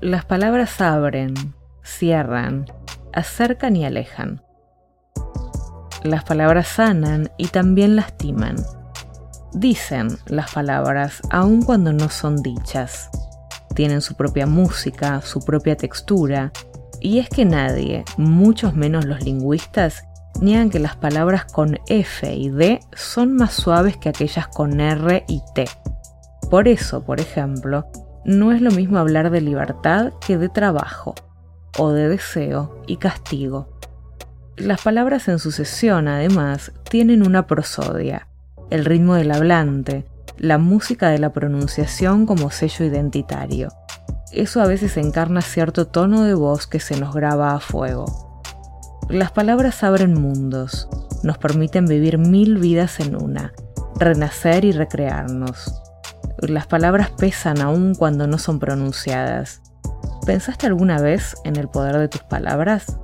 Las palabras abren, cierran, acercan y alejan. Las palabras sanan y también lastiman. Dicen las palabras aun cuando no son dichas. Tienen su propia música, su propia textura, y es que nadie, muchos menos los lingüistas, niegan que las palabras con F y D son más suaves que aquellas con R y T. Por eso, por ejemplo, no es lo mismo hablar de libertad que de trabajo, o de deseo y castigo. Las palabras en sucesión, además, tienen una prosodia, el ritmo del hablante, la música de la pronunciación como sello identitario. Eso a veces encarna cierto tono de voz que se nos graba a fuego. Las palabras abren mundos, nos permiten vivir mil vidas en una, renacer y recrearnos. Las palabras pesan aún cuando no son pronunciadas. ¿Pensaste alguna vez en el poder de tus palabras?